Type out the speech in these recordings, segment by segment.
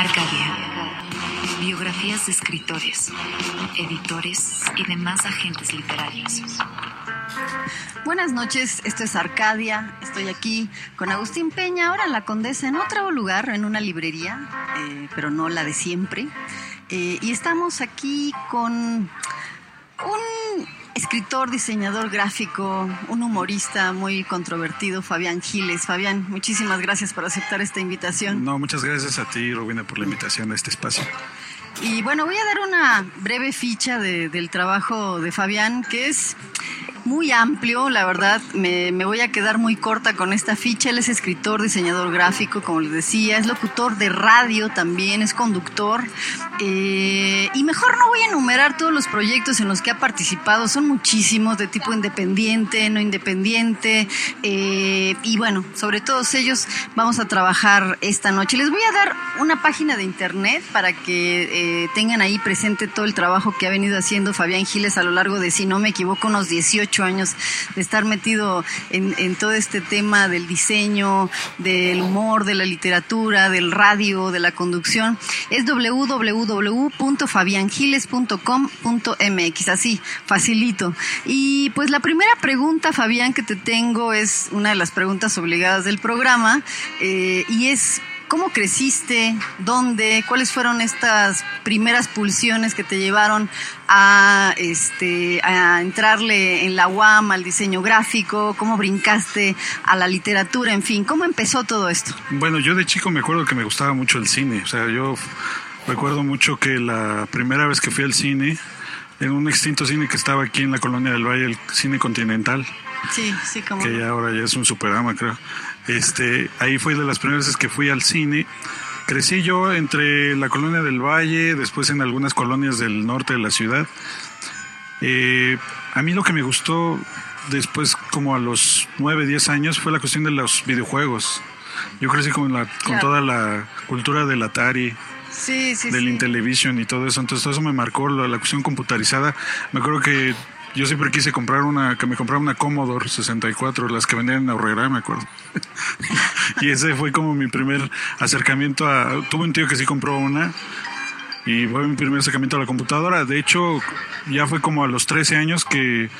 Arcadia. Biografías de escritores, editores y demás agentes literarios. Buenas noches, esto es Arcadia. Estoy aquí con Agustín Peña, ahora en la Condesa, en otro lugar, en una librería, eh, pero no la de siempre. Eh, y estamos aquí con escritor, diseñador gráfico, un humorista muy controvertido, Fabián Giles. Fabián, muchísimas gracias por aceptar esta invitación. No, muchas gracias a ti, Rubina, por la invitación a este espacio. Y bueno, voy a dar una breve ficha del trabajo de Fabián, que es muy amplio, la verdad, me, voy a quedar muy corta con esta ficha. Él es escritor, diseñador gráfico, como les decía, es locutor de radio también, es conductor. Eh, y mejor no voy a enumerar todos los proyectos en los que ha participado, son muchísimos de tipo independiente, no independiente. Eh, y bueno, sobre todos ellos vamos a trabajar esta noche. Les voy a dar una página de internet para que eh, tengan ahí presente todo el trabajo que ha venido haciendo Fabián Giles a lo largo de, si no me equivoco, unos 18 años de estar metido en, todo este tema del diseño, del humor, de la literatura, del radio, de la conducción, es www.fabiangiles.com.mx, así, facilito. Y pues la primera pregunta, Fabián, que te tengo es una de las preguntas obligadas del programa, eh, y es ¿Cómo creciste? ¿Dónde? ¿Cuáles fueron estas primeras pulsiones que te llevaron a, este, a entrarle en la UAM al diseño gráfico? ¿Cómo brincaste a la literatura? En fin, ¿cómo empezó todo esto? Bueno, yo de chico me acuerdo que me gustaba mucho el cine. O sea, yo recuerdo mucho que la primera vez que fui al cine, en un extinto cine que estaba aquí en la colonia del Valle, el cine continental. Sí, sí, como. Que ahora ya es un superama, creo. Este, ahí fue de las primeras veces que fui al cine. Crecí yo entre la colonia del Valle, después en algunas colonias del norte de la ciudad. Eh, a mí lo que me gustó después, como a los 9, 10 años, fue la cuestión de los videojuegos. Yo crecí con, la, con toda la cultura del Atari, del Intellivision y todo eso. Entonces todo eso me marcó la, la, cuestión computarizada. Me acuerdo que yo siempre quise comprar una, que me comprara una Commodore 64, las que vendían en Aurrera, me acuerdo. y ese fue como mi primer acercamiento a... Tuve un tío que sí compró una y fue mi primer acercamiento a la computadora. De hecho, ya fue como a los 13 años que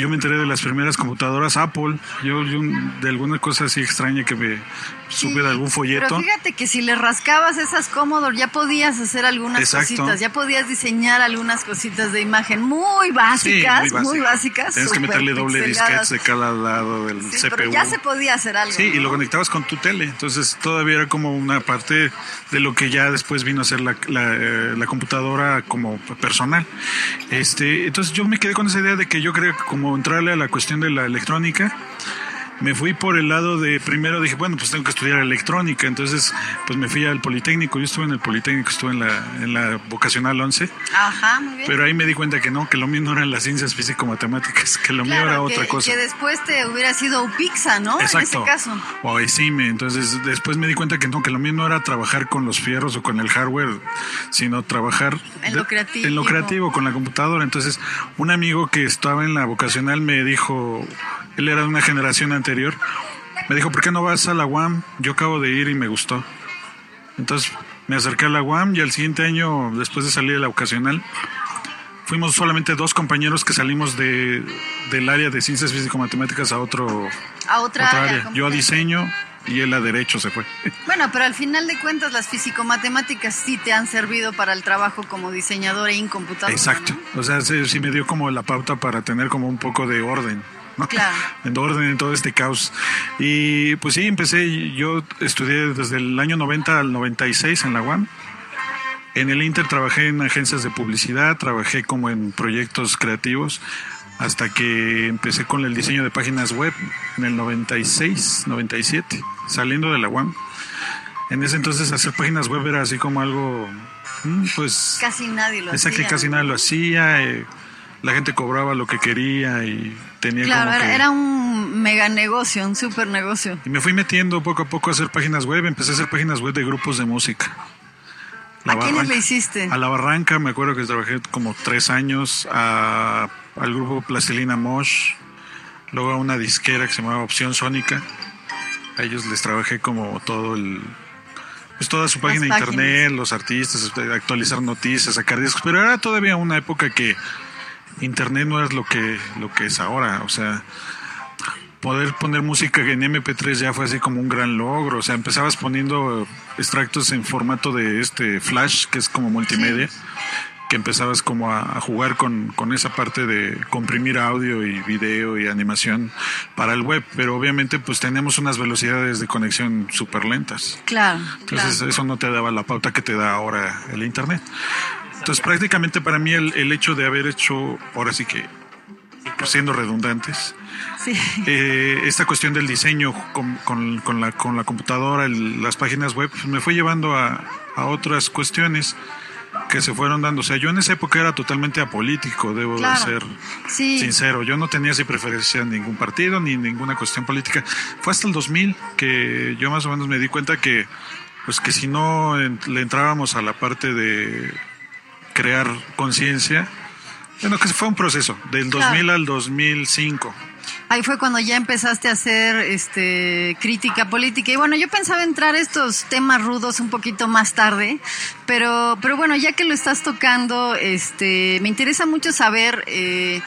yo me enteré de las primeras computadoras Apple. Yo, de alguna cosa así extraña que me supe de algún folleto. Pero fíjate que si le rascabas esas Commodore ya podías hacer algunas cositas, ya podías diseñar algunas cositas de imagen muy básicas, muy, básicas. Tienes que meterle doble disquete de cada lado del CPU. Pero ya se podía hacer algo. Sí, y lo conectabas con tu tele. Entonces todavía era como una parte de lo que ya después vino a ser la, eh, la, computadora como personal. Este, entonces yo me quedé con esa idea de que yo creo que como entrarle a la cuestión de la electrónica, me fui por el lado de, primero dije, bueno, pues tengo que estudiar electrónica, entonces pues me fui al Politécnico, yo estuve en el Politécnico, estuve en la, en la vocacional 11, Ajá, muy bien. pero ahí me di cuenta que no, que lo mío no eran las ciencias físico-matemáticas, que lo mío era otra cosa. Que después te hubiera sido UPIXA, ¿no? Exacto. En ese caso. O ECIME, entonces después me di cuenta que no, que lo mío no era trabajar con los fierros o con el hardware, sino trabajar en lo creativo. En lo creativo, con la computadora. Entonces un amigo que estaba en la vocacional me dijo, él era de una generación anterior, me dijo, ¿por qué no vas a la UAM? Yo acabo de ir y me gustó. Entonces me acerqué a la UAM y al siguiente año, después de salir de la ocasional, fuimos solamente dos compañeros que salimos de, del área de ciencias físico-matemáticas a, otro, a otra, área. Yo a diseño y él a derecho se fue. Bueno, pero al final de cuentas las físico-matemáticas sí te han servido para el trabajo como diseñador e computadora. Exacto. O sea, sí me dio como la pauta para tener como un poco de orden. Claro. En orden en todo este caos. Y pues sí, empecé, yo estudié desde el año 90 al 96 en la UAM. En el Inter trabajé en agencias de publicidad, trabajé como en proyectos creativos, hasta que empecé con el diseño de páginas web en el 96, 97, saliendo de la UAM. En ese entonces hacer páginas web era así como algo, mm, pues... Casi nadie lo hacía. que casi nadie lo hacía. Eh, la gente cobraba lo que quería y tenía claro, como era, era un mega negocio, un super negocio. Y me fui metiendo poco a poco a hacer páginas web, empecé a hacer páginas web de grupos de música. ¿A quiénes le hiciste? A La Barranca, me acuerdo que trabajé como tres años, a, al grupo Plastilina Mosh, luego a una disquera que se llamaba Opción Sónica. A ellos les trabajé como todo el pues toda su página de internet, los artistas, actualizar noticias, sacar discos, pero era todavía una época que internet no es lo que lo que es ahora, o sea, poder poner música en MP3 ya fue así como un gran logro, o sea, empezabas poniendo extractos en formato de este flash, que es como multimedia. que empezabas como a, a jugar con, con esa parte de comprimir audio y video y animación para el web, pero obviamente pues tenemos unas velocidades de conexión súper lentas. Claro, Entonces claro. eso no te daba la pauta que te da ahora el Internet. Entonces prácticamente para mí el, el hecho de haber hecho, ahora sí que pues, siendo redundantes, Sí. eh, esta cuestión del diseño con, con- con la, con la computadora, el- las páginas web, pues, me fue llevando a, a otras cuestiones que se fueron dando. O sea, yo en esa época era totalmente apolítico, debo Claro. de ser Sí. sincero. Yo no tenía así preferencia en ningún partido ni ninguna cuestión política. Fue hasta el 2000 que yo más o menos me di cuenta que, pues que si no en- le entrábamos a la parte de crear conciencia, bueno, que fue un proceso, del Claro. 2000 al 2005. Ahí fue cuando ya empezaste a hacer este crítica política. Y bueno, yo pensaba entrar a estos temas rudos un poquito más tarde, pero, pero bueno, ya que lo estás tocando, este, me interesa mucho saber eh,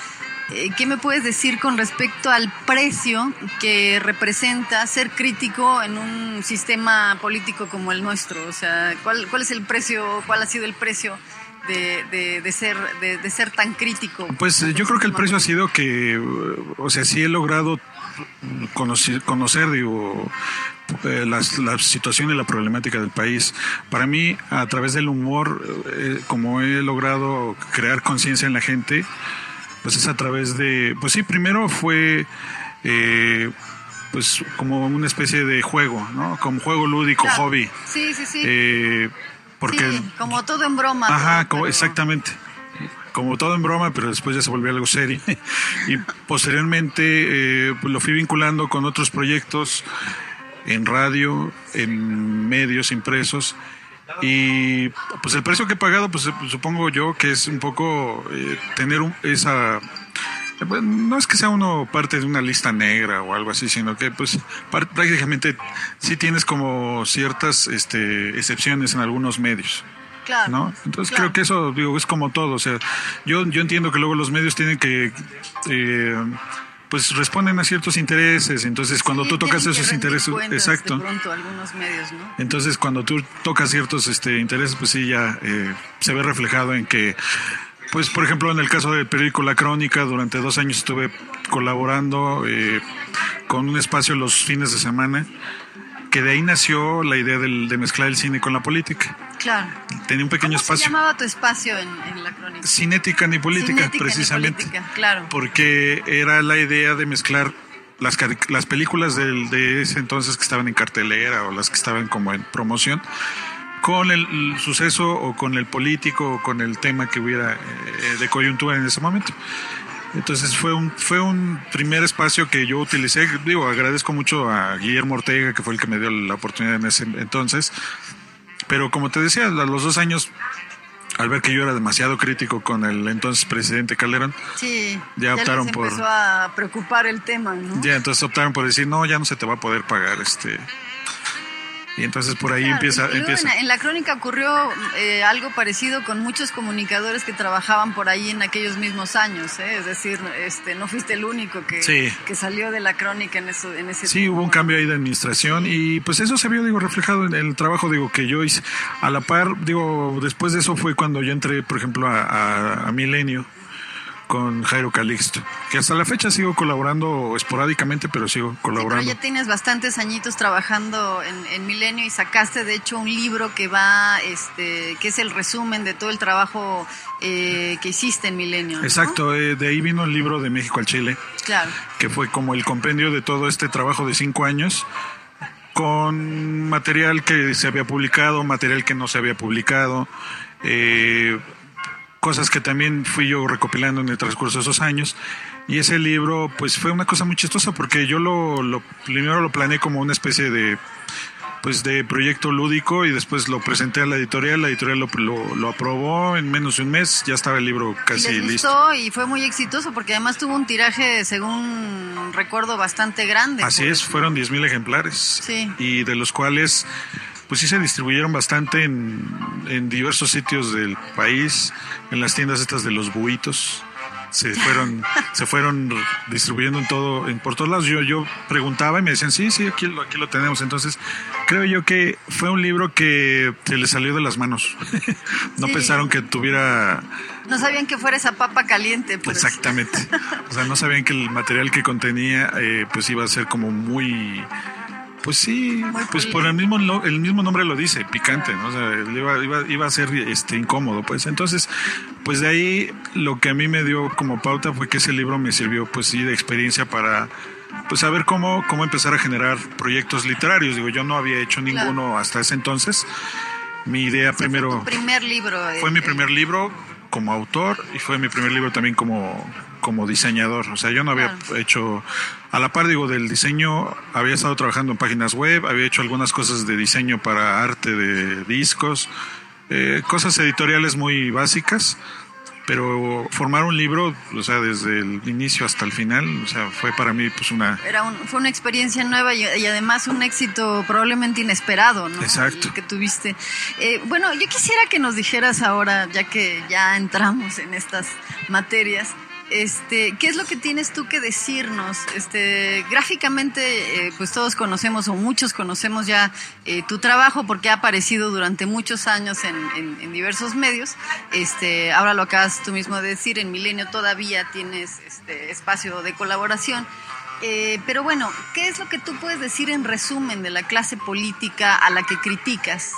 eh, qué me puedes decir con respecto al precio que representa ser crítico en un sistema político como el nuestro. O sea, ¿cuál, cuál es el precio, cuál ha sido el precio de, de, de ser, de, de ser tan crítico? Pues eh, yo creo que el precio ha sido que, eh, o sea, sí he logrado conocer, conocer digo, eh, las- la situación y la problemática del país. Para mí, a través del humor, eh, como he logrado crear conciencia en la gente, pues es a través de, pues sí, primero fue, eh, pues como una especie de juego, ¿no? Como juego lúdico, Claro. hobby. Sí, sí, sí. Eh, porque Sí, como todo en broma. Ajá, pero- como- pero- exactamente. Como todo en broma, pero después ya se volvió algo serio. y posteriormente eh, pues lo fui vinculando con otros proyectos en radio, en medios impresos. Y pues el precio que he pagado, pues supongo yo que es un poco eh, tener un- esa... eh, bueno, No es que sea uno parte de una lista negra o algo así, sino que pues prácticamente sí tienes como ciertas este, excepciones en algunos medios. Claro. ¿no? Entonces claro. creo que eso digo es como todo, o sea, yo yo entiendo que luego los medios tienen que eh, pues responden a ciertos intereses, entonces cuando Sí, tú tocas esos intereses, exacto. De pronto algunos medios, ¿no? Entonces cuando tú tocas ciertos este intereses, pues sí ya eh, se ve reflejado en que pues por ejemplo en el caso del periódico La Crónica durante dos años estuve colaborando eh, con un espacio los fines de semana que de ahí nació la idea del- de mezclar el cine con la política. Claro. Tenía un pequeño ¿Cómo se espacio. llamaba tu espacio en, en la crónica? Cinética ni política, Cinética ni precisamente. política, claro. Porque era la idea de mezclar las, las películas del- de ese entonces que estaban en cartelera o las que estaban como en promoción con el, el suceso o con el político o con el tema que hubiera eh, de coyuntura en ese momento. Entonces fue un fue un primer espacio que yo utilicé. Digo, agradezco mucho a Guillermo Ortega, que fue el que me dio la oportunidad en ese entonces. Pero como te decía, a los dos años, al ver que yo era demasiado crítico con el entonces presidente Calderón, Sí. Ya optaron les por- empezó a preocupar el tema, ¿no? ya entonces optaron por decir, no, ya no se te va a poder pagar este. Y entonces por ahí Claro, empieza... En, la, en la crónica ocurrió eh, algo parecido con muchos comunicadores que trabajaban por ahí en aquellos mismos años, ¿eh? es decir, este, no fuiste el único que, Sí. que salió de la crónica en, eso, en ese Sí, tiempo. hubo un cambio ahí de administración y pues eso se vio, digo, reflejado en el trabajo, digo, que yo hice. A la par, digo, después de eso fue cuando yo entré, por ejemplo, a, a- a Milenio con Jairo Calixto, que hasta la fecha sigo colaborando esporádicamente, pero sigo Sí, pero colaborando. ya tienes bastantes añitos trabajando en, en Milenio y sacaste de hecho un libro que va, este, que es el resumen de todo el trabajo eh, que hiciste en Milenio. ¿no? Exacto, eh, de ahí vino el libro de México al Chile. Claro. que fue como el compendio de todo este trabajo de cinco años, con material que se había publicado, material que no se había publicado, eh, cosas que también fui yo recopilando en el transcurso de esos años. Y ese libro, pues fue una cosa muy chistosa porque yo lo, lo primero lo planeé como una especie de pues de proyecto lúdico y después lo presenté a la editorial, la editorial lo, lo, lo aprobó en menos de un mes, ya estaba el libro casi listo. y fue muy exitoso porque además tuvo un tiraje, según recuerdo, bastante grande. Así es, fueron 10.000 ejemplares. Sí. Y de los cuales pues sí se distribuyeron bastante en, en diversos sitios del país, en las tiendas estas de los buitos se fueron se fueron distribuyendo en todo en por todos lados yo yo preguntaba y me decían sí sí aquí lo, aquí lo tenemos entonces creo yo que fue un libro que se le salió de las manos no Sí. pensaron que tuviera No sabían que fuera esa papa caliente. Pues. Exactamente. O sea, no sabían que el material que contenía eh, pues iba a ser como muy... Pues sí, pues por el mismo el mismo nombre lo dice, picante, ¿no? O sea, iba, iba, iba a ser este incómodo, pues. Entonces, pues de ahí lo que a mí me dio como pauta fue que ese libro me sirvió, pues sí, de experiencia para pues saber cómo, cómo empezar a generar proyectos literarios. Digo, yo no había hecho ninguno hasta ese entonces. Mi idea fue primero tu primer libro. eh, fue mi primer libro como autor y fue mi primer libro también como, como diseñador. O sea, yo no había Claro. hecho, a la par digo, del diseño, había estado trabajando en páginas web, había hecho algunas cosas de diseño para arte de discos, eh, cosas editoriales muy básicas. Pero formar un libro, o sea, desde el inicio hasta el final, o sea, fue para mí pues una, Era un- fue una experiencia nueva y, y además un éxito probablemente inesperado, ¿no? Exacto. El que tuviste. Eh, bueno, yo quisiera que nos dijeras ahora, ya que ya entramos en estas materias, este, ¿qué es lo que tienes tú que decirnos? Este, gráficamente, eh, pues todos conocemos o muchos conocemos ya eh, tu trabajo porque ha aparecido durante muchos años en, diversos medios. Este, ahora lo acabas tú mismo de decir, en Milenio todavía tienes este espacio de colaboración. Eh, pero bueno, ¿qué es lo que tú puedes decir en resumen de la clase política a la que criticas?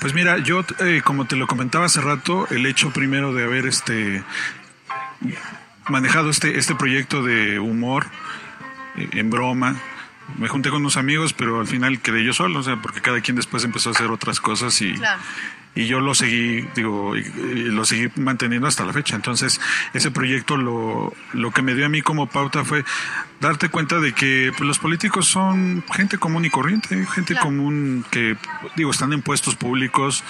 Pues mira, yo como te lo comentaba hace rato, el hecho primero de haber este manejado este este proyecto de humor eh, en broma, me junté con unos amigos, pero al final quedé yo solo, o sea, porque cada quien después empezó a hacer otras cosas y Claro. y yo lo seguí, digo, y- y lo seguí manteniendo hasta la fecha. Entonces, ese proyecto lo, lo que me dio a mí como pauta fue darte cuenta de que pues, los políticos son gente común y corriente, gente Claro. común que, digo, están en puestos públicos,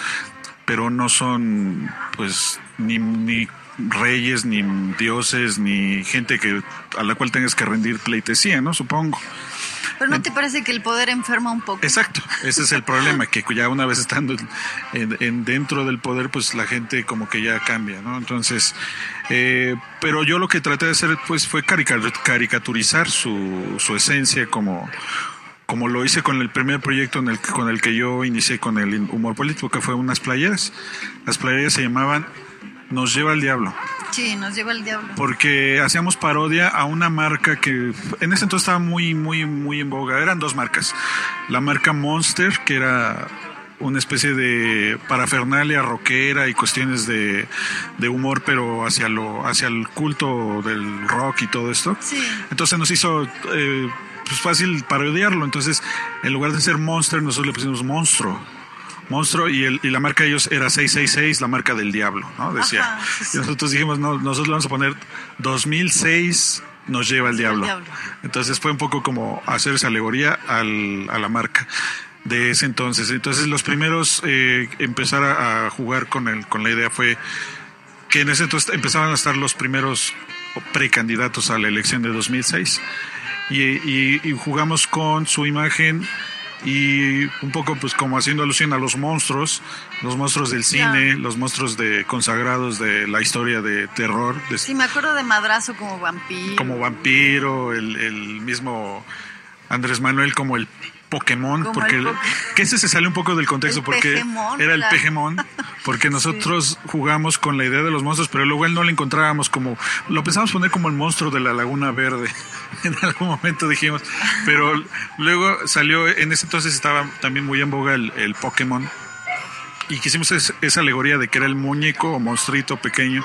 pero no son, pues, ni, ni reyes, ni dioses, ni gente que a la cual tengas que rendir pleitesía, ¿no? Supongo. Pero ¿no te parece que el poder enferma un poco? Exacto, ese es el problema, que ya una vez estando en, en- en dentro del poder, pues la gente como que ya cambia, ¿no? Entonces, eh, pero yo lo que traté de hacer pues fue carica- caricaturizar su, su esencia como, como lo hice con el primer proyecto en el, con el que yo inicié con el humor político, que fue unas playeras. Las playeras se llamaban Nos lleva el diablo Sí, nos lleva el diablo. porque hacíamos parodia a una marca que en ese entonces estaba muy, muy, muy en boga. Eran dos marcas. La marca Monster, que era una especie de parafernalia rockera y cuestiones de, de humor, pero hacia lo hacia el culto del rock y todo esto. Sí. Entonces nos hizo eh, pues fácil parodiarlo. Entonces, en lugar de ser Monster, nosotros le pusimos Monstruo. Monstruo y, el, y la marca de ellos era 666, la marca del diablo, ¿no? Decía. Ajá, sí, sí. Y nosotros dijimos, no, nosotros le vamos a poner 2006 nos lleva el diablo. diablo. Entonces fue un poco como hacer esa alegoría al, a la marca de ese entonces. Entonces los primeros eh, empezar a, a jugar con, el, con la idea fue que en ese entonces empezaban a estar los primeros precandidatos a la elección de 2006 y, y- y jugamos con su imagen y un poco pues como haciendo alusión a los monstruos, los monstruos del cine, los monstruos de consagrados de la historia de terror, de- Sí, me acuerdo de Madrazo como vampiro. como vampiro, el, el mismo Andrés Manuel como el Pokémon, Como porque el que ese se sale un poco del contexto El porque era el claro. Pejemón, porque nosotros jugamos con la idea de los monstruos, pero luego él no lo encontrábamos como, lo pensamos poner como el monstruo de la Laguna Verde, en algún momento dijimos, pero luego salió, en ese entonces estaba también muy en boga el, el Pokémon, y quisimos es- esa alegoría de que era el muñeco o monstruito pequeño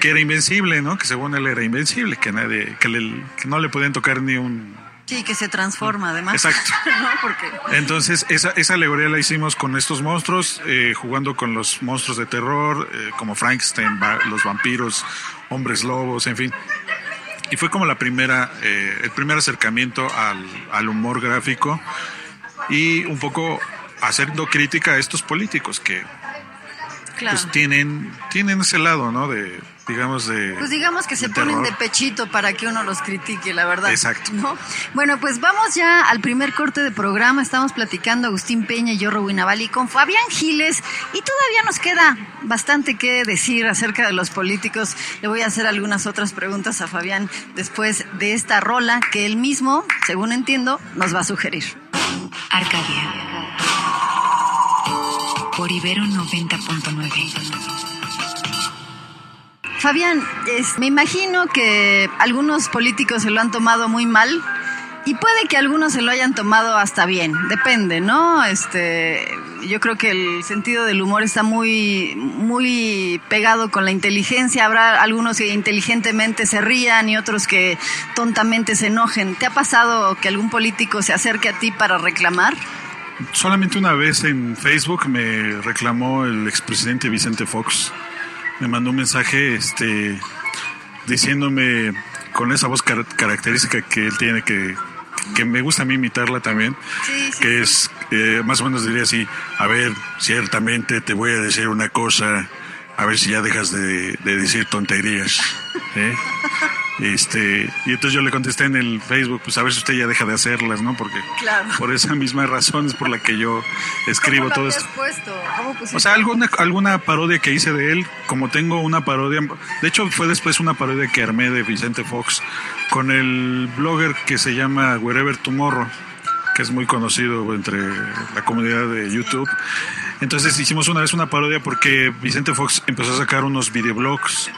que era invencible, ¿no? Que según él era invencible, que nadie, que, le- que no le podían tocar ni un Sí, que se transforma además. Exacto. ¿No? Porque entonces, esa, esa alegoría la hicimos con estos monstruos, eh, jugando con los monstruos de terror, eh, como Frankenstein, va- los vampiros, hombres lobos, en fin. Y fue como la primera, eh, el primer acercamiento al, al humor gráfico y un poco haciendo crítica a estos políticos que, Claro. pues tienen, tienen ese lado, ¿no? De, digamos, de... Pues digamos que se ponen de pechito para que uno los critique, la verdad. Exacto. ¿no? Bueno, pues vamos ya al primer corte de programa. Estamos platicando Agustín Peña y yo, Rowena Naval, con Fabián Giles. Y todavía nos queda bastante que decir acerca de los políticos. Le voy a hacer algunas otras preguntas a Fabián después de esta rola que él mismo, según entiendo, nos va a sugerir. Arcadia. Por Ibero 90.9. Fabián, me imagino que algunos políticos se lo han tomado muy mal y puede que algunos se lo hayan tomado hasta bien, depende, ¿no? Este, yo creo que el sentido del humor está muy, muy pegado con la inteligencia. Habrá algunos que inteligentemente se rían y otros que tontamente se enojen. ¿Te ha pasado que algún político se acerque a ti para reclamar? Solamente una vez en Facebook me reclamó el expresidente Vicente Fox. Me mandó un mensaje este, diciéndome con esa voz car- característica que él tiene, que, que me gusta a mí imitarla también, Sí, sí, que es eh, más o menos diría así, a ver, ciertamente te voy a decir una cosa, a ver si ya dejas de, de decir tonterías. ¿eh? Este, y entonces yo le contesté en el Facebook, pues a ver si usted ya deja de hacerlas, ¿no? Porque Claro. por esa misma razón es por la que yo escribo ¿Cómo todo esto. puesto? ¿Cómo? O sea, alguna, alguna parodia que hice de él, como tengo una parodia, de hecho fue después una parodia que armé de Vicente Fox con el blogger que se llama Wherever Tomorrow, que es muy conocido entre la comunidad de YouTube. Entonces hicimos una vez una parodia porque Vicente Fox empezó a sacar unos videoblogs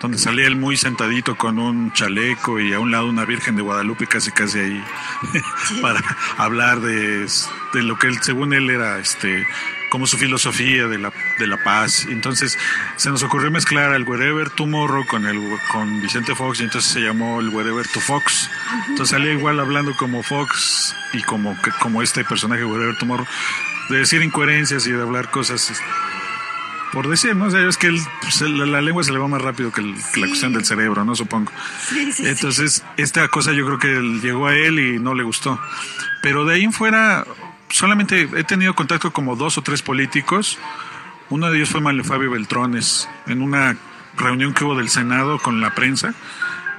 donde salía él muy sentadito con un chaleco y a un lado una Virgen de Guadalupe casi casi ahí para hablar de, de lo que él, según él era este como su filosofía de la, de la paz. Entonces se nos ocurrió mezclar el Wherever Tomorrow con el con Vicente Fox y entonces se llamó el Wherever to Fox. Entonces salía igual hablando como Fox y como, que- como este personaje Wherever Tomorrow, de decir incoherencias y de hablar cosas por decir, ¿no? O sea, es que él, pues, la, la lengua se le va más rápido que, el- que la Sí. cuestión del cerebro, ¿no? Supongo. Sí, sí, sí. Entonces, esta cosa yo creo que llegó a él y no le gustó. Pero de ahí en fuera, solamente he tenido contacto como dos o tres políticos. Uno de ellos fue Manuel Fabio Beltrones, en una reunión que hubo del Senado con la prensa.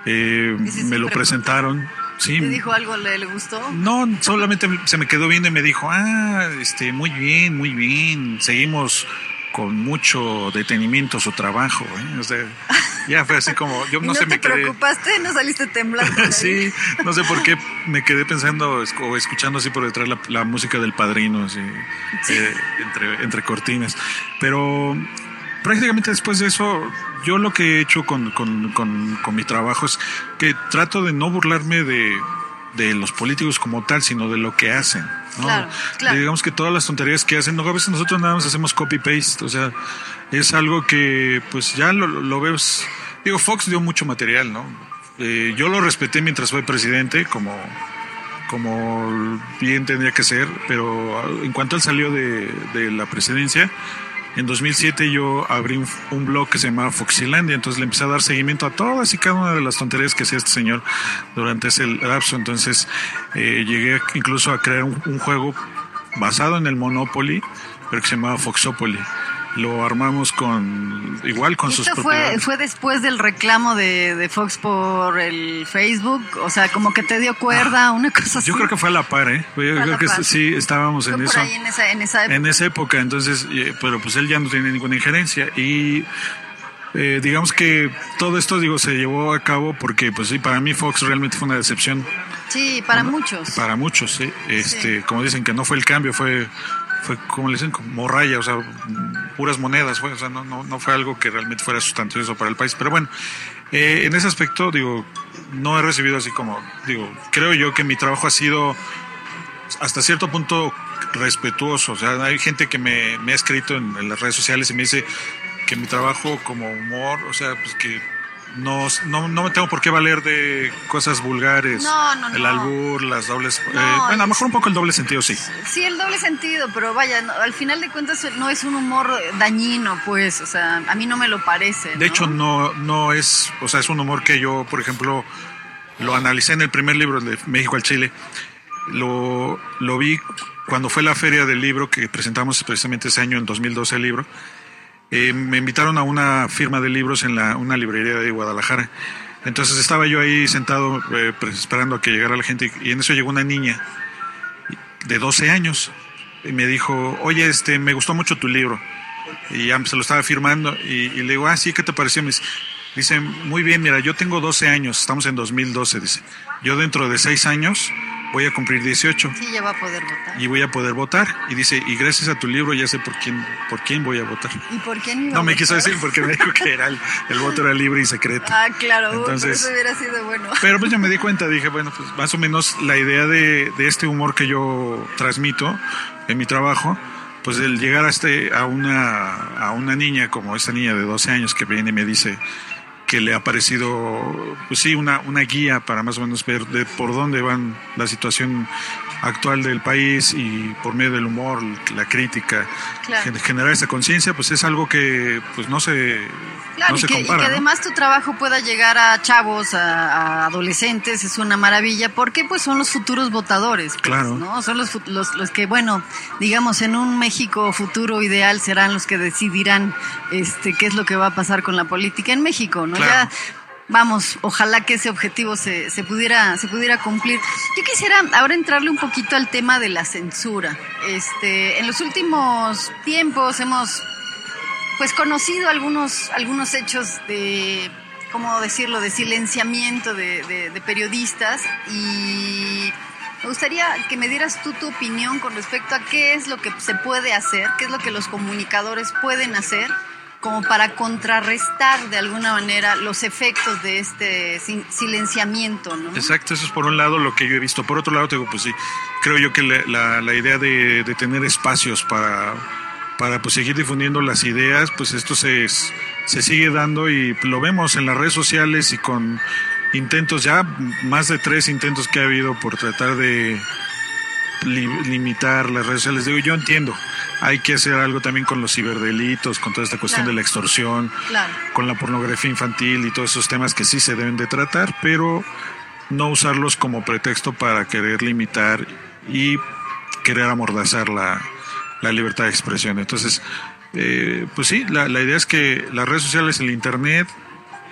Eh, sí me lo presentaron. Sí, ¿Te dijo algo? ¿Le, le gustó? no, solamente se me quedó viendo y me dijo, ah, este, muy bien, muy bien, seguimos con mucho detenimiento su trabajo, ¿eh? O sea, ya fue así como, yo ¿Y no, no sé, te me quedé, preocupaste? ¿No saliste temblando? sí, no sé por qué me quedé pensando o escuchando así por detrás la, la música del padrino, así, eh, entre, entre cortinas, pero prácticamente después de eso, yo lo que he hecho con, con, con, con mi trabajo es que trato de no burlarme de, de los políticos como tal, sino de lo que hacen. ¿no? Claro, claro. Digamos que todas las tonterías que hacen, no, a veces nosotros nada más hacemos copy-paste, o sea, es algo que pues ya lo, lo ves. Digo, Fox dio mucho material, ¿no? Eh, yo lo respeté mientras fue presidente, como, como bien tendría que ser, pero en cuanto él salió de, de la presidencia, en 2007 yo abrí un, blog que se llamaba Foxilandia, entonces le empecé a dar seguimiento a todas y cada una de las tonterías que hacía este señor durante ese lapso. Entonces eh, llegué incluso a crear un, un juego basado en el Monopoly, pero que se llamaba Foxopoly. Lo armamos con igual con ¿Y sus esto fue, fue después del reclamo de, de Fox por el Facebook? O sea, como que te dio cuerda, una cosa así. Ah, Yo creo que fue a la par, ¿eh? Yo creo que par. sí, estábamos Fue en eso. en esa, en esa época. en esa época, entonces, eh, pero pues él ya no tiene ninguna injerencia y eh, digamos que todo esto, digo, se llevó a cabo porque, pues sí, para mí Fox realmente fue una decepción Sí, para muchos. para muchos, ¿sí? Este, Sí. como dicen que no fue el cambio, fue, fue como le dicen, como raya, o sea, puras monedas, fue, o sea, no, no, no fue algo que realmente fuera sustancioso para el país, pero bueno, eh, en ese aspecto, digo, no he recibido así como, digo, creo yo que mi trabajo ha sido hasta cierto punto respetuoso. O sea, hay gente que me, me ha escrito en, en las redes sociales y me dice que mi trabajo como humor, o sea, pues que no, no, no me tengo por qué valer de cosas vulgares. No, no, El albur, las dobles... Eh, bueno, a lo mejor un poco el doble sentido, sí. Sí, el doble sentido, pero vaya, al final de cuentas no es un humor dañino, pues, o sea, a mí no me lo parece. De hecho, no, no es, o sea, es un humor que yo, por ejemplo, lo analicé en el primer libro de México al Chile. Lo, lo vi cuando fue la feria del libro que presentamos precisamente ese año, en 2012 el libro. Eh, me invitaron a una firma de libros en la, una librería de Guadalajara. Entonces estaba yo ahí sentado eh, pues, esperando a que llegara la gente y en eso llegó una niña de 12 años y me dijo, oye, este, me gustó mucho tu libro. Y ya se lo estaba firmando y, le digo, ah, sí, ¿qué te pareció? Me dice, muy bien, mira, yo tengo 12 años, estamos en 2012, dice, yo dentro de 6 años voy a cumplir 18 Sí, ya va a poder votar. y voy a poder votar. Y dice, y gracias a tu libro ya sé por quién, por quién voy a votar. ¿Y por qué iba No a me quiso votar? decir porque me dijo que era el, el voto era libre y secreto. Ah, claro, Entonces- por eso hubiera sido bueno. Pero pues yo me di cuenta, dije, bueno, pues más o menos la idea de, de este humor que yo transmito en mi trabajo, pues el llegar a, este, a, una, a una niña como esta niña de 12 años que viene y me dice que le ha parecido, pues sí, una, una guía para más o menos ver de por dónde van la situación actual del país y por medio del humor, la crítica, Claro. generar esa conciencia, pues es algo que pues no se, Claro, no y, se que, y compara. que ¿no? además tu trabajo pueda llegar a chavos, a, a adolescentes, es una maravilla, porque pues son los futuros votadores. pues, Claro. ¿no? Son los, los, los que, bueno, digamos, en un México futuro ideal serán los que decidirán este qué es lo que va a pasar con la política en México, ¿no? Claro. Ya vamos, ojalá que ese objetivo se, se pudiera se pudiera cumplir. Yo quisiera ahora entrarle un poquito al tema de la censura. Este, en los últimos tiempos hemos pues conocido algunos algunos hechos de cómo decirlo de silenciamiento de, de- de periodistas y me gustaría que me dieras tú tu opinión con respecto a qué es lo que se puede hacer, qué es lo que los comunicadores pueden hacer como para contrarrestar de alguna manera los efectos de este silenciamiento, ¿no? Exacto, eso es por un lado lo que yo he visto. Por otro lado, te digo, pues sí, creo yo que la, idea de, tener espacios para, para pues, seguir difundiendo las ideas, pues esto se, se sigue dando y lo vemos en las redes sociales y con intentos, ya más de tres intentos que ha habido por tratar de li- limitar las redes sociales. Digo, yo entiendo, hay que hacer algo también con los ciberdelitos, con toda esta cuestión Claro. de la extorsión Claro. con la pornografía infantil y todos esos temas que sí se deben de tratar, pero no usarlos como pretexto para querer limitar y querer amordazar la, la libertad de expresión. Entonces, eh, pues sí, la, la idea es que las redes sociales, el Internet,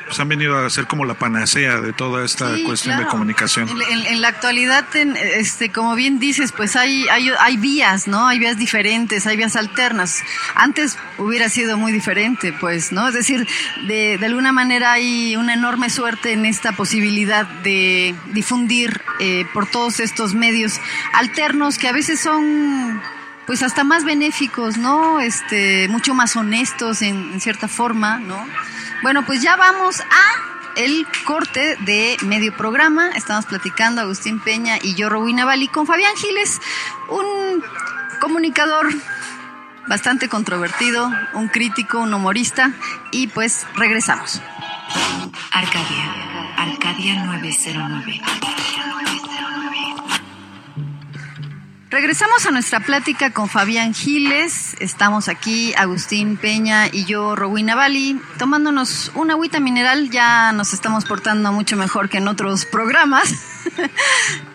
pues han venido a ser como la panacea de toda esta Sí, cuestión de comunicación. En, en- en la actualidad, en, este, como bien dices, pues hay, hay, hay vías, ¿no? Hay vías diferentes, hay vías alternas. Antes hubiera sido muy diferente, pues, ¿no? Es decir, de, de alguna manera hay una enorme suerte en esta posibilidad de difundir eh, por todos estos medios alternos que a veces son pues hasta más benéficos, ¿no? Este, mucho más honestos en, en cierta forma, ¿no? Bueno, pues ya vamos a el corte de medio programa. Estamos platicando Agustín Peña y yo, Rowena Bali, con Fabián Giles, un comunicador bastante controvertido, un crítico, un humorista, y pues regresamos. Arcadia. Arcadia 909. Regresamos a nuestra plática con Fabián Giles. Estamos aquí, Agustín Peña y yo, Rowena Bali, tomándonos una agüita mineral. Ya nos estamos portando mucho mejor que en otros programas.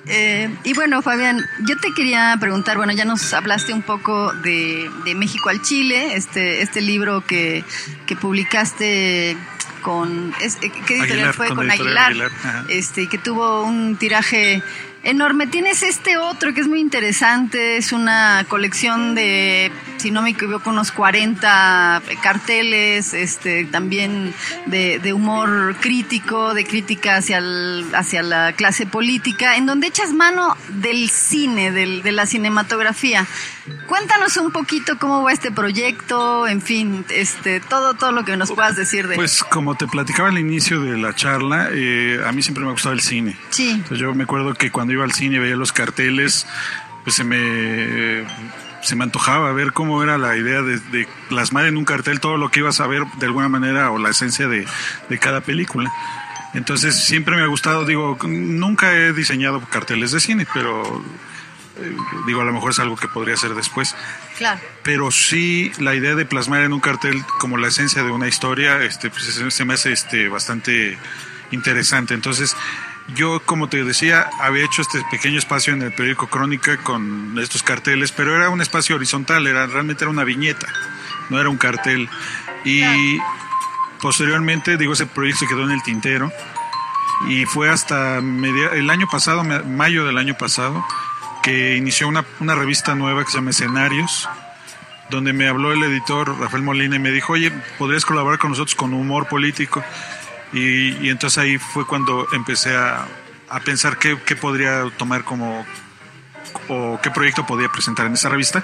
Eh, y bueno, Fabián, yo te quería preguntar, bueno, ya nos hablaste un poco de, de México al Chile, este, este libro que, que publicaste con, es- eh, ¿qué editorial Aguilar, fue? con Con Aguilar, Aguilar, este, que tuvo un tiraje enorme. Tienes este otro que es muy interesante, es una colección de, si no me equivoco, unos 40 carteles, este, también de, de humor crítico, de crítica hacia, el- hacia la clase política, en donde echas mano del cine, del- de la cinematografía. Cuéntanos un poquito cómo va este proyecto, en fin, este, todo, todo lo que nos puedas decir de Pues como te platicaba al inicio de la charla, eh, a mí siempre me ha gustado el cine. Sí. Entonces, yo me acuerdo que cuando iba al cine y veía los carteles, pues se me, se me antojaba ver cómo era la idea de, de plasmar en un cartel todo lo que ibas a ver de alguna manera o la esencia de, de cada película. Entonces siempre me ha gustado, digo, nunca he diseñado carteles de cine, pero eh, digo, a lo mejor es algo que podría hacer después Claro. pero sí la idea de plasmar en un cartel como la esencia de una historia este pues, se, se me hace este bastante interesante entonces yo como te decía había hecho este pequeño espacio en el periódico Crónica con estos carteles pero era un espacio horizontal era realmente era una viñeta no era un cartel Y posteriormente, digo, ese proyecto quedó en el tintero y fue hasta el año pasado, mayo del año pasado, que inició una, una revista nueva que se llama Escenarios, donde me habló el editor Rafael Molina y me dijo, oye, ¿podrías colaborar con nosotros con humor político? Y, entonces ahí fue cuando empecé a, a pensar qué, qué, podría tomar como o qué proyecto podía presentar en esa revista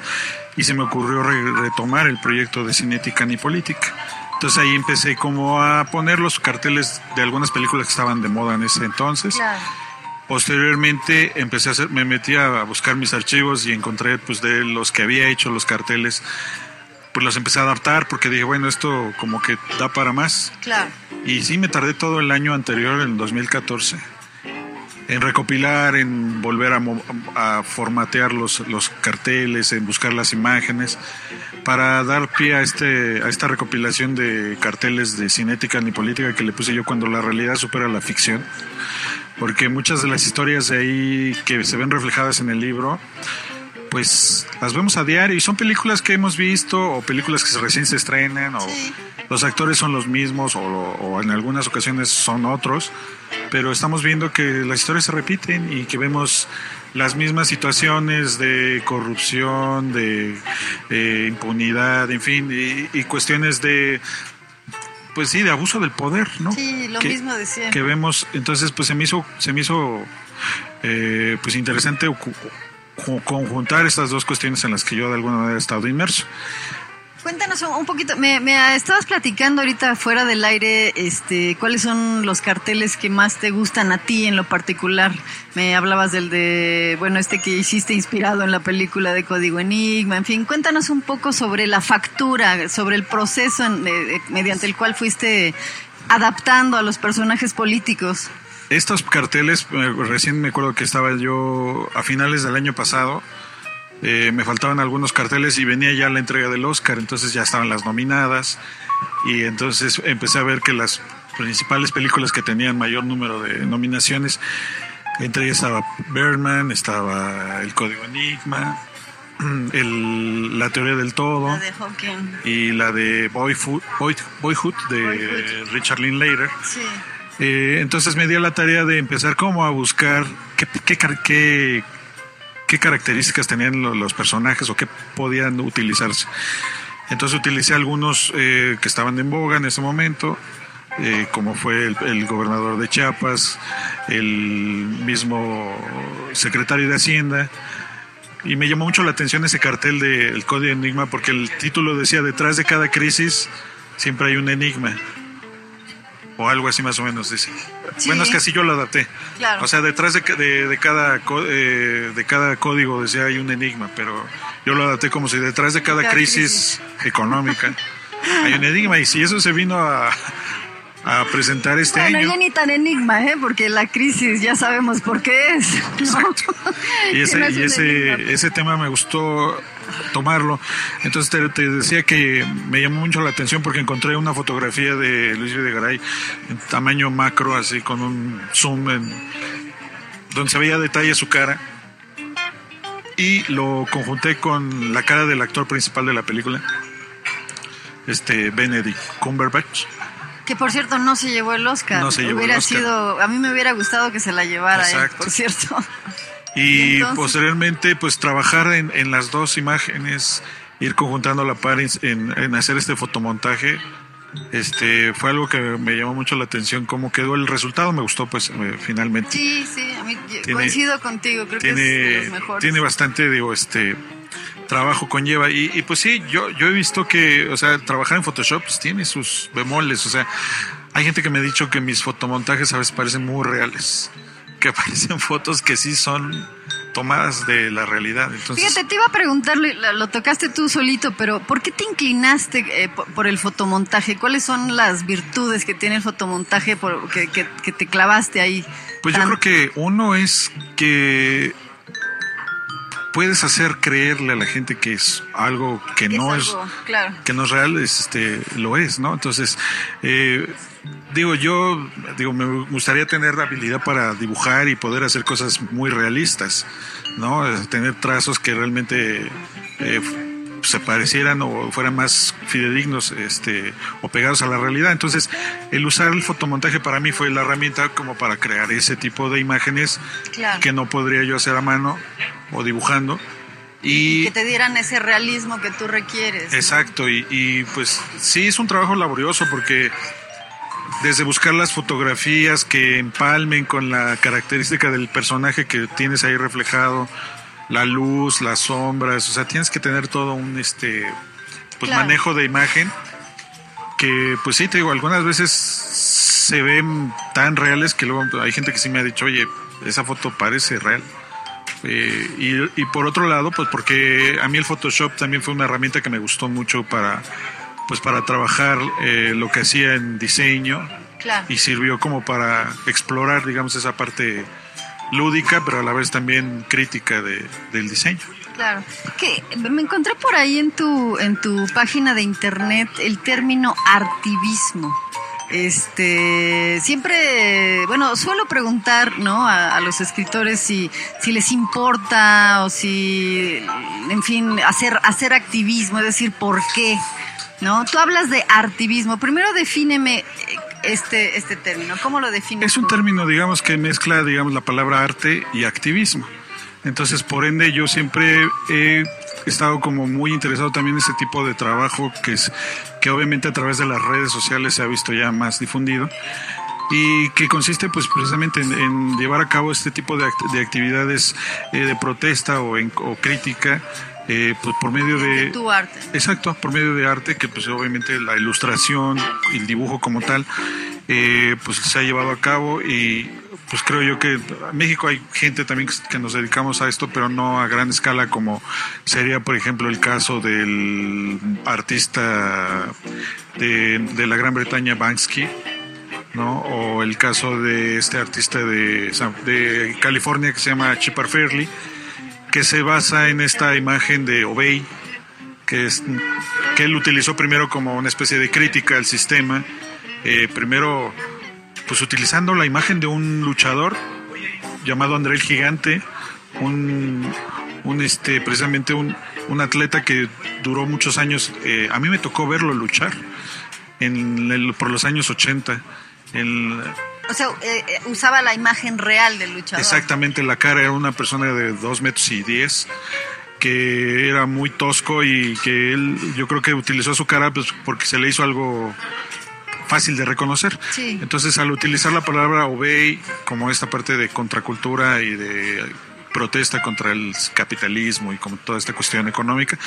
y se me ocurrió retomar el proyecto de Cinética ni Política. Entonces ahí empecé como a poner los carteles de algunas películas que estaban de moda en ese entonces. Posteriormente empecé a hacer, me metí a buscar mis archivos y encontré pues de los que había hecho los carteles, pues los empecé a adaptar porque dije, bueno, esto como que da para más. Claro. Y sí, me tardé todo el año anterior, en 2014, en recopilar, en volver a, formatear los, los carteles, en buscar las imágenes para dar pie a, este, a esta recopilación de carteles de cinética ni política que le puse yo cuando la realidad supera la ficción, porque muchas de las historias de ahí que se ven reflejadas en el libro, pues las vemos a diario y son películas que hemos visto o películas que recién se estrenan o los actores son los mismos o, o, en algunas ocasiones son otros, pero estamos viendo que las historias se repiten y que vemos las mismas situaciones de corrupción, de eh, impunidad, en fin, y, cuestiones de pues sí, de abuso del poder, ¿no? Sí, lo mismo decía. Que vemos, entonces pues se me hizo, se me hizo eh, pues interesante conjuntar estas dos cuestiones en las que yo de alguna manera he estado inmerso. Cuéntanos un poquito, me, estabas platicando ahorita fuera del aire, este, ¿cuáles son los carteles que más te gustan a ti en lo particular? Me hablabas del de, bueno, este que hiciste inspirado en la película de Código Enigma, en fin, cuéntanos un poco sobre la factura, sobre el proceso mediante el cual fuiste adaptando a los personajes políticos. Estos carteles, eh, recién me acuerdo que estaba yo a finales del año pasado, eh, me faltaban algunos carteles y venía ya la entrega del Oscar, entonces ya estaban las nominadas y entonces empecé a ver que las principales películas que tenían mayor número de nominaciones, entre ellas estaba Birdman, estaba El Código Enigma, La Teoría del Todo y la de Boyhood, de Richard Linklater. Eh, entonces me dio la tarea de empezar como a buscar qué, qué, qué características tenían los personajes o qué podían utilizarse. Entonces utilicé algunos eh, que estaban en boga en ese momento, eh, como fue el, gobernador de Chiapas, el mismo secretario de Hacienda. Y me llamó mucho la atención ese cartel del Código Enigma porque el título decía, detrás de cada crisis siempre hay un enigma o algo así más o menos dice. Bueno, es que así yo lo adapté. O sea, detrás de, de, cada, eh, de cada código decía hay un enigma, pero yo lo adapté como si detrás de cada, crisis, económica hay un enigma. Y si eso se vino a, a presentar este bueno, año. ya ni tan enigma, ¿eh? porque la crisis ya sabemos por qué es. Y, ese, y ese, ese tema me gustó tomarlo. Entonces te, decía que me llamó mucho la atención porque encontré una fotografía de Luis Videgaray en tamaño macro, así con un zoom en, donde se veía detalle su cara. Y lo conjunté con la cara del actor principal de la película, este Benedict Cumberbatch. Que por cierto no se llevó el Oscar. No se llevó hubiera el Oscar. sido, a mí me hubiera gustado que se la llevara, él, por cierto. Y, posteriormente, pues trabajar en, en, las dos imágenes, ir conjuntando la par en, en, hacer este fotomontaje, este fue algo que me llamó mucho la atención. Cómo quedó el resultado, me gustó, pues finalmente. Sí, sí, a mí coincido contigo, creo tiene, que es de Tiene bastante, digo, este trabajo conlleva. Y, y, pues sí, yo, yo he visto que, o sea, trabajar en Photoshop pues, tiene sus bemoles. O sea, hay gente que me ha dicho que mis fotomontajes a veces parecen muy reales que aparecen fotos que sí son tomadas de la realidad. Entonces, Fíjate, te iba a preguntar, lo, tocaste tú solito, pero ¿por qué te inclinaste eh, por, el fotomontaje? ¿Cuáles son las virtudes que tiene el fotomontaje por, que, que, te clavaste ahí? Pues yo creo que uno es que puedes hacer creerle a la gente que es algo que, no es, que no es real, este, lo es, ¿no? Entonces, eh, digo yo digo me gustaría tener la habilidad para dibujar y poder hacer cosas muy realistas no tener trazos que realmente eh, se parecieran o fueran más fidedignos este, o pegados a la realidad. Entonces, el usar el fotomontaje para mí fue la herramienta como para crear ese tipo de imágenes que no podría yo hacer a mano o dibujando. Y, que te dieran ese realismo que tú requieres. Exacto, y, y pues sí es un trabajo laborioso porque desde buscar las fotografías que empalmen con la característica del personaje que tienes ahí reflejado, la luz, las sombras, o sea, tienes que tener todo un este pues manejo de imagen que pues sí te digo, algunas veces se ven tan reales que luego hay gente que sí me ha dicho, "Oye, esa foto parece real." Eh, y, y, por otro lado, pues porque a mí el Photoshop también fue una herramienta que me gustó mucho para pues para trabajar eh, lo que hacía en diseño y sirvió como para explorar, digamos, esa parte lúdica, pero a la vez también crítica de, del diseño. Claro. Que me encontré por ahí en tu en tu página de internet el término artivismo. Este, siempre, bueno, suelo preguntar, ¿no? A, los escritores si, si les importa o si, en fin, hacer, hacer activismo, es decir, ¿por qué? ¿no? Tú hablas de artivismo. Primero defíneme este, este término. ¿Cómo lo defines? Es un término, digamos, que mezcla, digamos, la palabra arte y activismo. Entonces, por ende, yo siempre he estado como muy interesado también en ese tipo de trabajo que es que obviamente a través de las redes sociales se ha visto ya más difundido y que consiste pues precisamente en, llevar a cabo este tipo de, de actividades eh, de protesta o, en, o crítica eh, pues por medio de, tu arte. Exacto, por medio de arte, que pues obviamente la ilustración, el dibujo como tal, eh, pues se ha llevado a cabo y pues creo yo que en México hay gente también que nos dedicamos a esto, pero no a gran escala como sería, por ejemplo, el caso del artista de, de la Gran Bretaña, Banksy, ¿no? O el caso de este artista de, de California que se llama Chipper Fairley que se basa en esta imagen de Obey, que, es, que él utilizó primero como una especie de crítica al sistema, eh, primero pues utilizando la imagen de un luchador llamado André el Gigante, un, un este, precisamente un, un, atleta que duró muchos años, eh, a mí me tocó verlo luchar en el, por los años 80. En, o sea, eh, eh, usaba la imagen real del luchador. Exactamente, la cara era una persona de dos metros y diez que era muy tosco y que él, yo creo que utilizó su cara pues, porque se le hizo algo fácil de reconocer. Sí. Entonces, al utilizar la palabra obey como esta parte de contracultura y de protesta contra el capitalismo y como toda esta cuestión económica,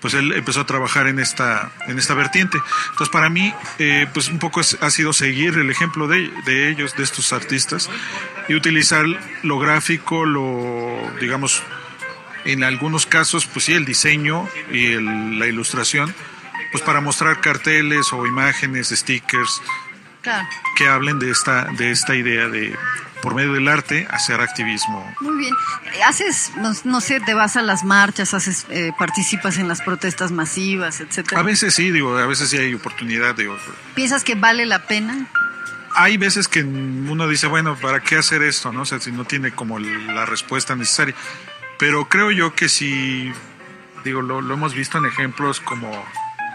pues él empezó a trabajar en esta, en esta vertiente. Entonces, para mí, eh, pues un poco ha sido seguir el ejemplo de, de, ellos, de estos artistas, y utilizar lo gráfico, lo, digamos, en algunos casos, pues sí, el diseño y la ilustración, pues para mostrar carteles o imágenes, stickers, claro. que hablen de esta, de esta idea de por medio del arte, hacer activismo. Muy bien. Haces, no, no sé, te vas a las marchas, haces, eh, participas en las protestas masivas, etcétera. A veces sí, digo, a veces sí hay oportunidad, digo. ¿Piensas que vale la pena? Hay veces que uno dice, bueno, ¿para qué hacer esto? ¿no? O sea, si no tiene como la respuesta necesaria. Pero creo yo que si, digo, lo, lo hemos visto en ejemplos como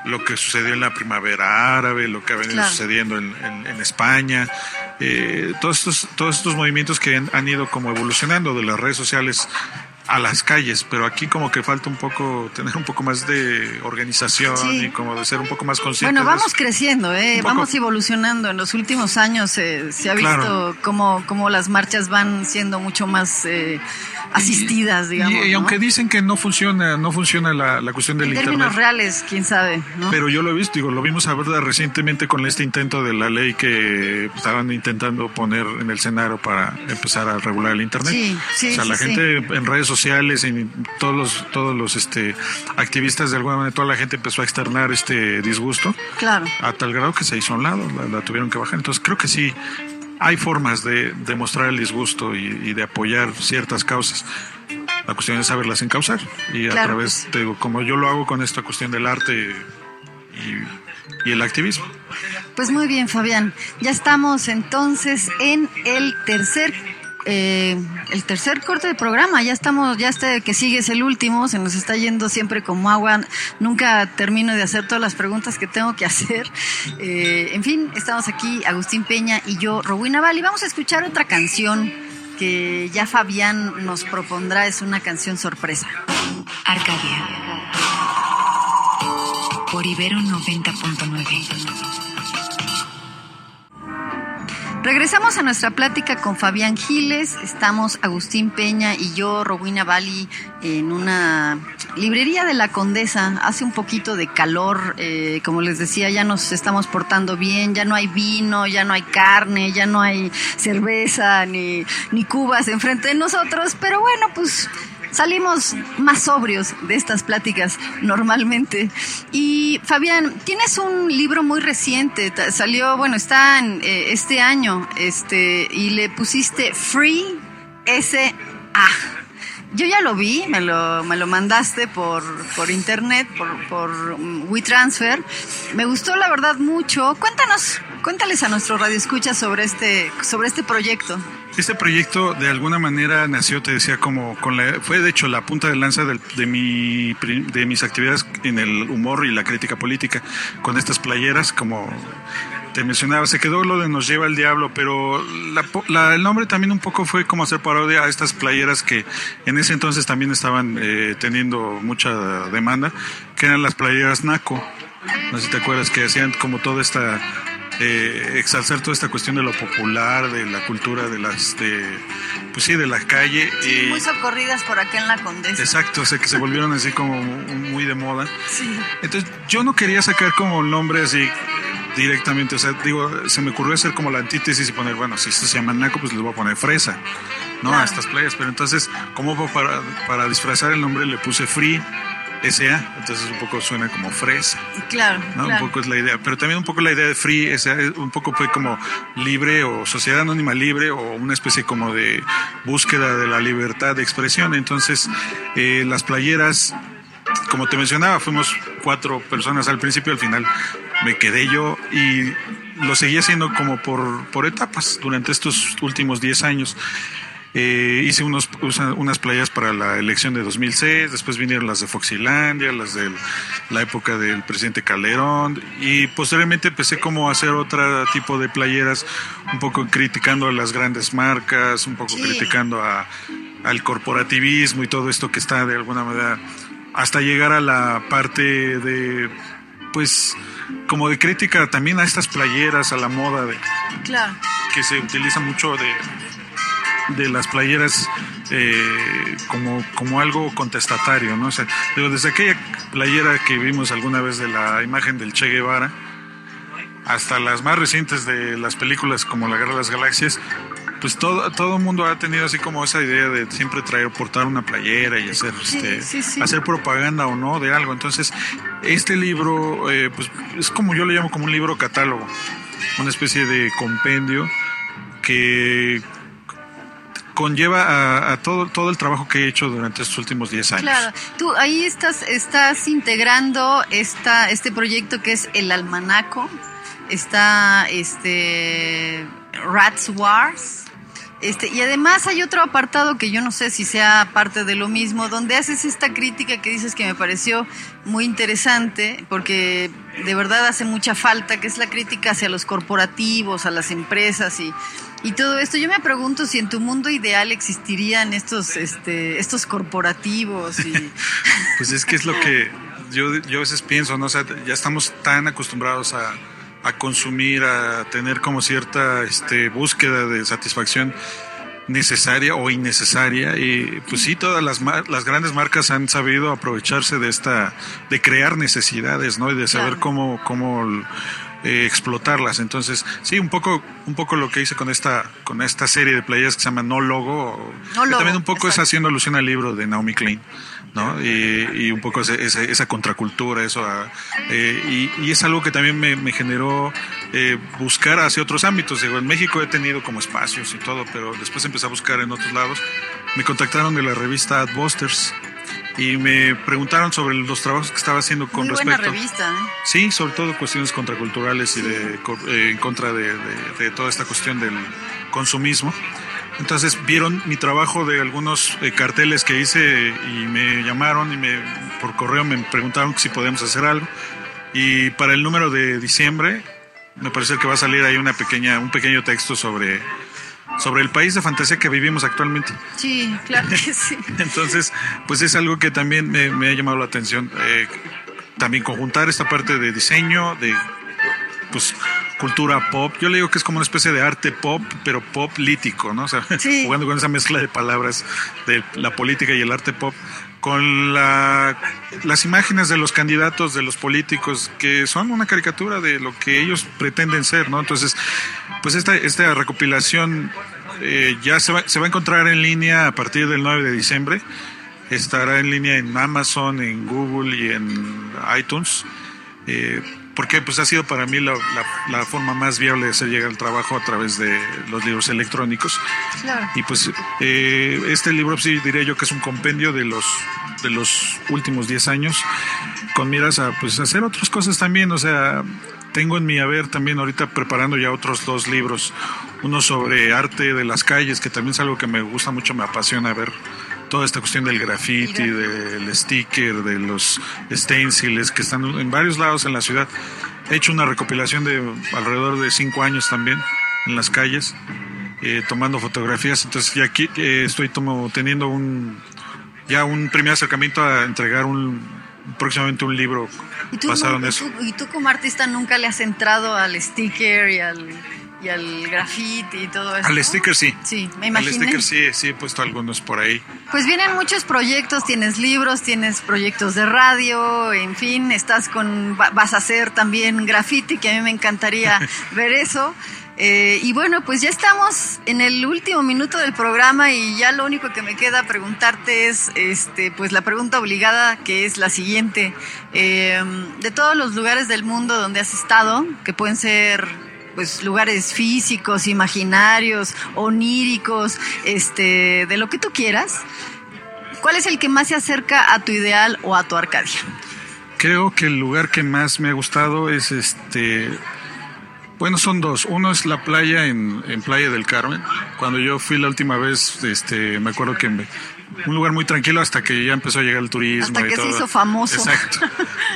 lo que sucedió en la primavera árabe, lo que ha venido claro. sucediendo en, en, en España, eh, todos, estos, todos estos movimientos que han, han, ido como evolucionando de las redes sociales a las calles, pero aquí como que falta un poco, tener un poco más de organización sí. y como de ser un poco más conscientes. Bueno, vamos creciendo, ¿eh? vamos evolucionando. En los últimos años eh, se ha visto cómo, cómo las marchas van siendo mucho más eh, asistidas, digamos. Y, y aunque dicen que no funciona, no funciona la, la cuestión del en internet. términos reales, quién sabe. ¿no? Pero yo lo he visto, digo, lo vimos a verdad recientemente con este intento de la ley que estaban intentando poner en el Senado para empezar a regular el internet. Sí, sí, o sea, sí, la gente en redes sociales, en todos los, todos los este activistas de alguna manera, toda la gente empezó a externar este disgusto. Claro. A tal grado que se hizo a un lado, la, la tuvieron que bajar. Entonces creo que sí, hay formas de, de mostrar el disgusto y, y, de apoyar ciertas causas. La cuestión es saberlas encauzar y claro, a través, pues. de, como yo lo hago con esta cuestión del arte y, y, el activismo. Pues muy bien, Fabián. Ya estamos entonces en el tercer eh, el tercer corte de programa. Ya estamos, ya este que sigue es el último, se nos está yendo siempre como agua. Nunca termino de hacer todas las preguntas que tengo que hacer. Eh, en fin, estamos aquí, Agustín Peña y yo, Rowena Naval, y vamos a escuchar otra canción que ya Fabián nos propondrá. Es una canción sorpresa. Arcadia. Por Ibero 90.9. Regresamos a nuestra plática con Fabián Giles. Estamos Agustín Peña y yo, Rowena Bali, en una librería de la Condesa. Hace un poquito de calor, eh, como les decía, ya nos estamos portando bien, ya no hay vino, ya no hay carne, ya no hay cerveza ni, ni cubas enfrente de nosotros, pero bueno, pues salimos más sobrios de estas pláticas normalmente. Y Fabián, tienes un libro muy reciente, salió, bueno, está en eh, este año, este, y le pusiste Free S.A. Yo ya lo vi, me lo, me lo mandaste por, por internet, por, por WeTransfer. Me gustó la verdad mucho. Cuéntanos, cuéntales a nuestro radio escucha sobre este, sobre este proyecto. Este proyecto de alguna manera nació, te decía, como con la, fue de hecho la punta de lanza de, de, mi, de mis actividades en el humor y la crítica política, con estas playeras, como te mencionaba, se quedó lo de Nos lleva el diablo, pero la, el nombre también un poco fue como hacer parodia a estas playeras que en ese entonces también estaban eh, teniendo mucha demanda, que eran las playeras Naco. No sé si te acuerdas que hacían como toda esta eh, exalzar toda esta cuestión de lo popular, de la cultura, de las, de, pues sí, de la calle. Sí, muy socorridas por acá en la Condesa. Exacto, o sea, que se volvieron así como muy de moda. Sí. Entonces, yo no quería sacar como el nombre así directamente, o sea, digo, se me ocurrió hacer como la antítesis y poner, bueno, si esto se llama Naco, pues les voy a poner fresa, ¿no? A estas playas, pero entonces, como para, para disfrazar el nombre le puse Free SA, entonces un poco suena como fresa. Claro, ¿no? Un poco es la idea, pero también un poco la idea de free SA, un poco fue como libre o sociedad anónima libre o una especie como de búsqueda de la libertad de expresión. Entonces, eh, las playeras, como te mencionaba, fuimos cuatro personas al principio, al final me quedé yo y lo seguí haciendo como por, por etapas durante estos últimos 10 años. Eh, hice unos, unas playas para la elección de 2006, después vinieron las de Foxilandia, las de la época del presidente Calderón y posteriormente empecé como a hacer otro tipo de playeras, un poco criticando a las grandes marcas, un poco criticando a, al corporativismo y todo esto que está de alguna manera hasta llegar a la parte de pues como de crítica también a estas playeras, a la moda de claro. que se utiliza mucho de de las playeras eh, como, como algo contestatario, ¿no? O sea, desde aquella playera que vimos alguna vez de la imagen del Che Guevara hasta las más recientes de las películas como La Guerra de las Galaxias, pues todo todo el mundo ha tenido así como esa idea de siempre traer portar una playera y hacer este hacer propaganda o no de algo entonces este libro eh, pues es como yo le llamo como un libro catálogo una especie de compendio que conlleva a, todo, todo el trabajo que he hecho durante estos últimos 10 años. Claro, tú ahí estás, estás integrando esta, este proyecto que es el almanaco, está este Rats Wars. Este, y además hay otro apartado que yo no sé si sea parte de lo mismo, donde haces esta crítica que dices que me pareció muy interesante, porque de verdad hace mucha falta, que es la crítica hacia los corporativos, a las empresas y y todo esto, yo me pregunto si en tu mundo ideal existirían estos, este, estos corporativos. Y... pues es que es lo que yo, yo a veces pienso, ¿no? O ya estamos tan acostumbrados a, a consumir, a tener como cierta este, búsqueda de satisfacción necesaria o innecesaria y pues sí todas las las grandes marcas han sabido aprovecharse de esta de crear necesidades no y de saber cómo cómo eh, explotarlas. Entonces, sí, un poco, un poco lo que hice con esta, con esta serie de playas que se llama No Logo. también un poco es haciendo alusión al libro de Naomi Klein. ¿No? Y, un poco esa, esa, contracultura, eso. Ah, eh, y, es algo que también me, generó eh, buscar hacia otros ámbitos. Digo, en México he tenido como espacios y todo, pero después empecé a buscar en otros lados. Me contactaron de la revista Adbusters y me preguntaron sobre los trabajos que estaba haciendo con Muy respecto. Buena revista, ¿eh? Sí, sobre todo cuestiones contraculturales y de, eh, en contra de, de, toda esta cuestión del consumismo. Entonces vieron mi trabajo de algunos eh, carteles que hice y me llamaron y me por correo me preguntaron si podemos hacer algo. Y para el número de diciembre me parece que va a salir ahí una pequeña, un pequeño texto sobre, sobre el país de fantasía que vivimos actualmente. Sí, claro que sí. Entonces, pues es algo que también me, me ha llamado la atención. Eh, también conjuntar esta parte de diseño, de pues cultura pop. Yo le digo que es como una especie de arte pop, pero pop lítico, ¿no? O sea, Sí. jugando con esa mezcla de palabras de la política y el arte pop, con la, las imágenes de los candidatos, de los políticos, que son una caricatura de lo que ellos pretenden ser, ¿no? Entonces, pues esta, esta recopilación eh, ya se va, se va a encontrar en línea a partir del 9 de diciembre. Estará en línea en Amazon, en Google y en iTunes. Eh, porque pues ha sido para mí la, la- la forma más viable de hacer llegar el trabajo a través de los libros electrónicos. Claro. Y pues eh, este libro sí diría yo que es un compendio de los de los últimos 10 años con miras a pues hacer otras cosas también, o sea, tengo en mi haber también ahorita preparando ya otros dos libros, uno sobre arte de las calles, que también es algo que me gusta mucho, me apasiona ver toda esta cuestión del graffiti, del sticker, de los stenciles que están en varios lados en la ciudad. He hecho una recopilación de alrededor de cinco años también en las calles, eh, tomando fotografías. Entonces ya aquí eh, estoy tomo, teniendo un ya un primer acercamiento a entregar un próximamente un libro ¿Y tú, basado en eso. y tú como artista nunca le has entrado al sticker y al, y al graffiti y todo eso? Al sticker sí. Sí, me Al imaginé. sticker sí, sí he puesto algunos por ahí. Pues vienen muchos proyectos, tienes libros, tienes proyectos de radio, en fin, estás con, va- vas a hacer también graffiti, que a mí me encantaría ver eso. Eh, y bueno, pues ya estamos en el último minuto del programa y ya lo único que me queda preguntarte es, este, pues la pregunta obligada que es la siguiente: Eh, de todos los lugares del mundo donde has estado, que pueden ser pues lugares físicos, imaginarios, oníricos, este, de lo que tú quieras. ¿Cuál es el que más se acerca a tu ideal o a tu Arcadia? Creo que el lugar que más me ha gustado es este. Bueno, son dos. Uno es la playa en, en Playa del Carmen. Cuando yo fui la última vez, este, me acuerdo que me- un lugar muy tranquilo hasta que ya empezó a llegar el turismo. Hasta y que se hizo famoso. Exacto.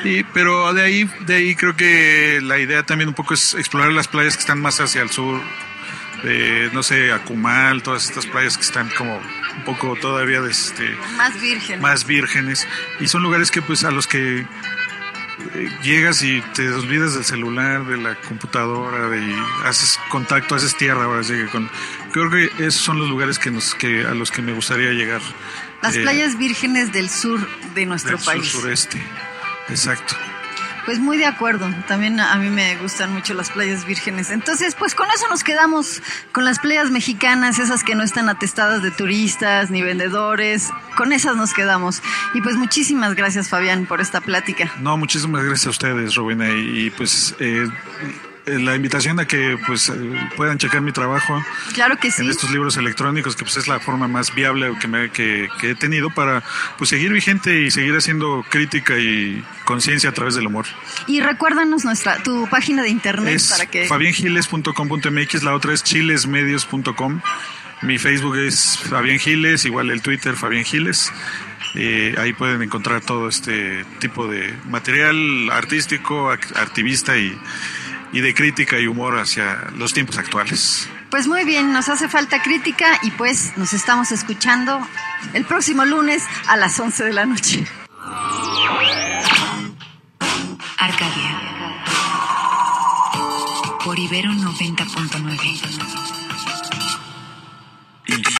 Y, pero de ahí, de ahí creo que la idea también un poco es explorar las playas que están más hacia el sur. De, no sé, Acumal, todas estas playas que están como un poco todavía de este, Más virgen. más vírgenes y son lugares que pues a los que eh, llegas y te olvidas del celular, de la computadora, de, y haces contacto, haces tierra, ahora sí que con creo que esos son los lugares que nos que a los que me gustaría llegar. Las eh, playas vírgenes del sur de nuestro del país. sur sureste. Exacto. Pues muy de acuerdo. También a mí me gustan mucho las playas vírgenes. Entonces, pues con eso nos quedamos con las playas mexicanas, esas que no están atestadas de turistas ni vendedores. Con esas nos quedamos. Y pues muchísimas gracias, Fabián, por esta plática. No, muchísimas gracias a ustedes, Rubina, y, y, pues eh, eh, la invitación a que pues eh, puedan checar mi trabajo Claro que sí. en estos libros electrónicos, que pues es la forma más viable que, me, que, que he tenido para pues seguir vigente y seguir haciendo crítica y conciencia a través del humor. Y recuérdanos nuestra tu página de internet Es para que fabiangiles.com.mx, la otra es chilesmedios.com. Mi Facebook es Fabián Giles, igual el Twitter Fabián Giles. Eh, ahí pueden encontrar todo este tipo de material artístico, ac- activista y, y de crítica y humor hacia los tiempos actuales. Pues muy bien, nos hace falta crítica y pues nos estamos escuchando el próximo lunes a las 11 de la noche. Arcadia. Por Ibero 90.9.